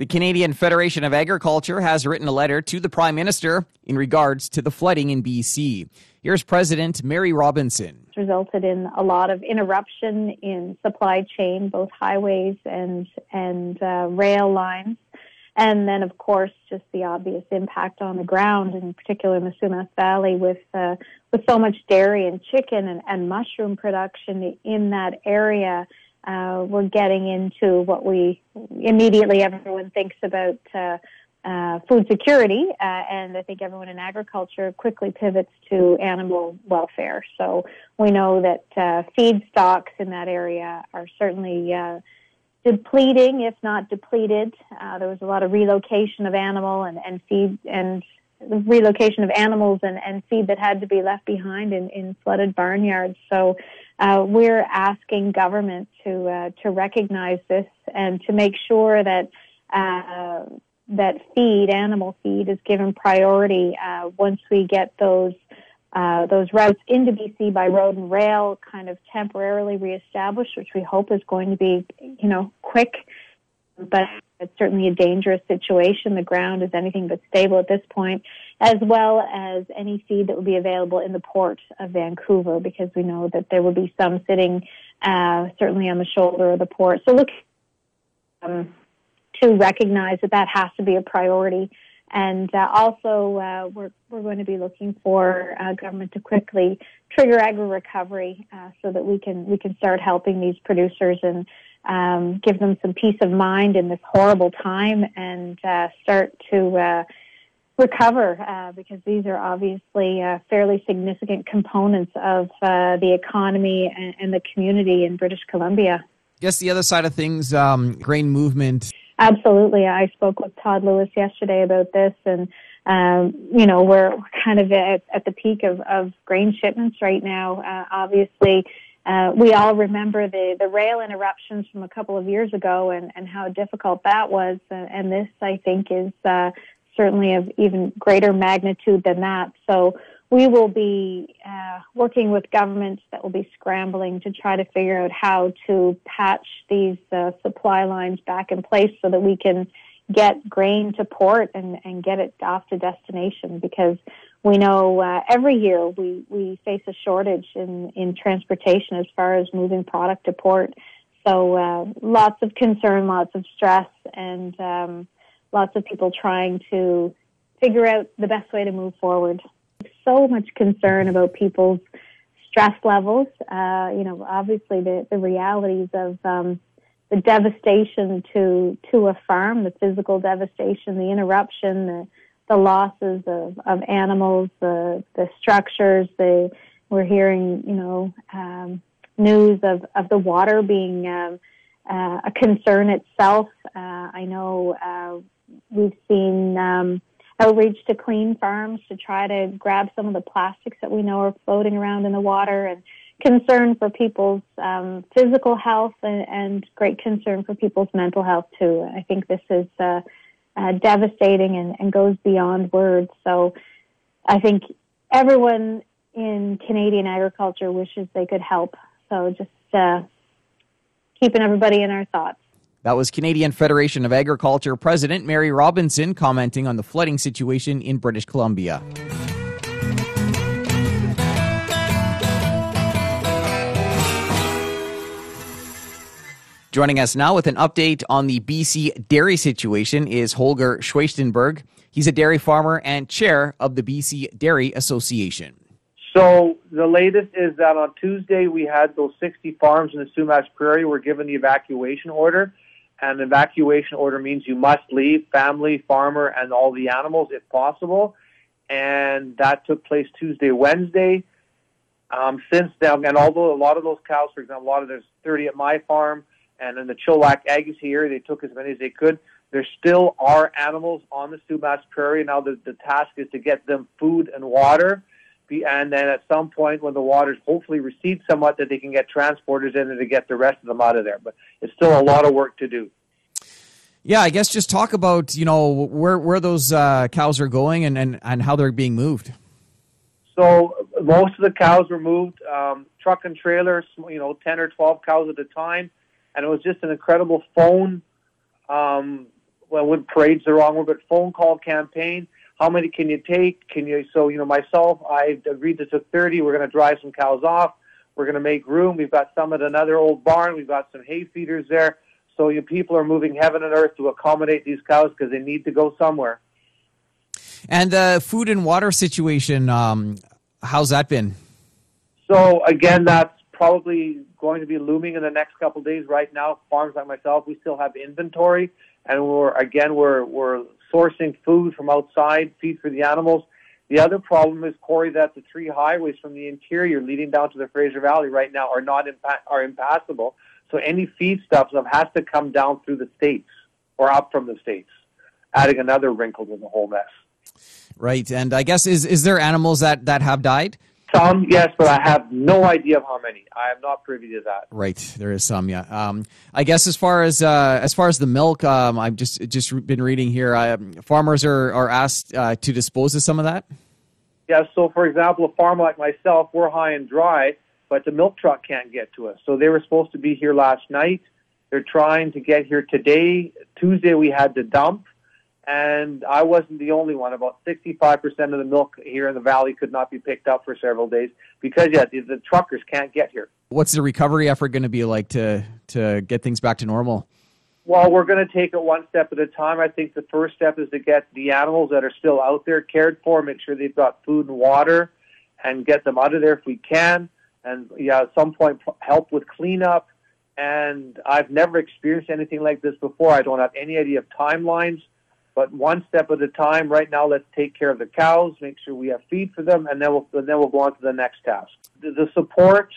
The Canadian Federation of Agriculture has written a letter to the Prime Minister in regards to the flooding in BC. Here's President Mary Robinson. It's resulted in a lot of interruption in supply chain, both highways and and uh, rail lines, and then of course just the obvious impact on the ground, in particular in the Sumas Valley, with uh, with so much dairy and chicken and, and mushroom production in that area uh, we're getting into what we immediately everyone thinks about uh, uh, food security, uh, and I think everyone in agriculture quickly pivots to animal welfare. So we know that uh, feed stocks in that area are certainly uh, depleting, if not depleted. there was a lot of relocation of animal and, and feed and relocation of animals and, and feed that had to be left behind in, in flooded barnyards. So uh, we're asking government to uh, to recognize this and to make sure that uh, that feed, animal feed, is given priority uh, once we get those uh, those routes into BC by road and rail kind of temporarily reestablished, which we hope is going to be you know quick, but it's certainly a dangerous situation. The ground is anything but stable at this point as well as any feed that would be available in the port of Vancouver, because we know that there will be some sitting uh, certainly on the shoulder of the port. So look um, to recognize that that has to be a priority. And uh, also, uh, we're, we're going to be looking for uh, government to quickly trigger AgriRecovery uh, so that we can we can start helping these producers and um, give them some peace of mind in this horrible time and uh, start to recover uh, because these are obviously uh, fairly significant components of uh, the economy and, and, the community in British Columbia. Yes, the other side of things, um, grain movement. Absolutely. I spoke with Todd Lewis yesterday about this, and um, you know we're kind of at, at the peak of, of, grain shipments right now. Uh, obviously. Uh, we all remember the, the rail interruptions from a couple of years ago and, and how difficult that was. Uh, and this, I think, is certainly of even greater magnitude than that. So we will be uh, working with governments that will be scrambling to try to figure out how to patch these uh, supply lines back in place so that we can get grain to port and, and get it off to destination because we know uh, every year we, we face a shortage in, in transportation as far as moving product to port. So uh, lots of concern, lots of stress, and um, lots of people trying to figure out the best way to move forward. So much concern about people's stress levels. Uh, you know, obviously the, the realities of um, the devastation to to a farm, the physical devastation, the interruption, the the losses of, of animals, the the structures. The we're hearing, you know, um, news of of the water being um, uh, a concern itself. Uh, I know uh, we've seen um, outreach to Cleanfarms to try to grab some of the plastics that we know are floating around in the water and concern for people's um, physical health and, and, great concern for people's mental health too. I think this is uh, uh, devastating and, and, goes beyond words. So I think everyone in Canadian agriculture wishes they could help. So just uh, keeping everybody in our thoughts. That was Canadian Federation of Agriculture President Mary Robinson commenting on the flooding situation in British Columbia. Joining us now with an update on the BC dairy situation is Holger Schwichtenberg. He's a dairy farmer and chair of the BC Dairy Association. So the latest is that on Tuesday we had those 60 farms in the Sumas Prairie were given the evacuation order. An evacuation order means you must leave family, farmer, and all the animals if possible. And that took place Tuesday, Wednesday. Um, since then, and although a lot of those cows, for example, a lot of there's 30 at my farm, and in the Chilliwack Agassiz area, they took as many as they could. There still are animals on the Sumas Prairie. Now the, the task is to get them food and water and then at some point when the waters hopefully recede somewhat, that they can get transporters in there to get the rest of them out of there. But it's still a lot of work to do. Yeah, I guess just talk about you know where where those uh, cows are going and, and, and how they're being moved. So most of the cows were moved um, truck and trailers, you know, ten or twelve cows at a time, and it was just an incredible phone um, well, would parade's the wrong word, but phone call campaign. How many can you take? Can you? So you know, myself, I agreed to took 30. We're going to drive some cows off. We're going to make room. We've got some at another old barn. We've got some hay feeders there. So you people are moving heaven and earth to accommodate these cows because they need to go somewhere. And the food and water situation, um, how's that been? So again, that's probably going to be looming in the next couple of days. Right now, farms like myself, we still have inventory, and we're again we're we're sourcing food from outside, feed for the animals. The other problem is, Corey, that the three highways from the interior leading down to the Fraser Valley right now are not impa- are impassable. So any feed stuff has to come down through the states or up from the states, adding another wrinkle to the whole mess. Right, and I guess is is there animals that that have died? Some, yes, but I have no idea of how many. I am not privy to that. Right, there is some, yeah. Um, I guess as far as uh, as far as the milk, um, I've just just been reading here. Uh, farmers are are asked uh, to dispose of some of that. Yeah. So, for example, a farmer like myself, we're high and dry, but the milk truck can't get to us. So they were supposed to be here last night. They're trying to get here today. Tuesday we had to dump and I wasn't the only one. About 65% of the milk here in the valley could not be picked up for several days because, yeah, the, the truckers can't get here. What's the recovery effort going to be like to to get things back to normal? Well, we're going to take it one step at a time. I think the first step is to get the animals that are still out there cared for, make sure they've got food and water, and get them out of there if we can. And yeah, at some point, help with cleanup. And I've never experienced anything like this before. I don't have any idea of timelines but one step at a time. Right now, let's take care of the cows, make sure we have feed for them, and then we'll then we'll go on to the next task. The, the support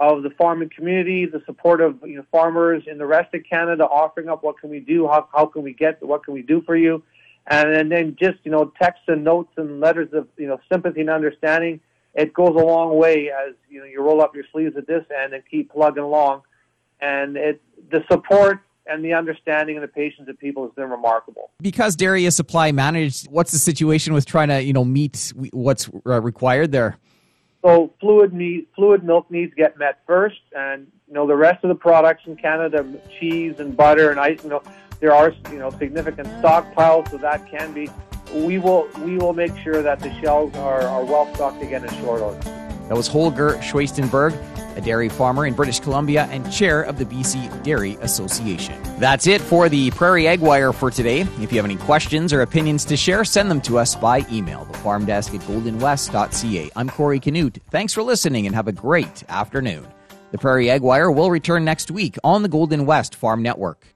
of the farming community, the support of you know, farmers in the rest of Canada, offering up what can we do, how how can we get, what can we do for you, and, and then just you know texts and notes and letters of you know sympathy and understanding. It goes a long way as you know you roll up your sleeves at this end and keep plugging along, and it the support and the understanding and the patience of people has been remarkable. Because dairy is supply managed, what's the situation with trying to you know meet what's uh, required there? So fluid need, fluid milk needs get met first, and you know the rest of the products in Canada, cheese and butter and ice. You know there are you know significant stockpiles, so that can be. We will we will make sure that the shelves are, are well stocked again in short order. That was Holger Schwichtenberg a dairy farmer in British Columbia and chair of the BC Dairy Association. That's it for the Prairie Ag Wire for today. If you have any questions or opinions to share, send them to us by email, the farm desk at goldenwest.ca. I'm Corey Canute. Thanks for listening and have a great afternoon. The Prairie Ag Wire will return next week on the Golden West Farm Network.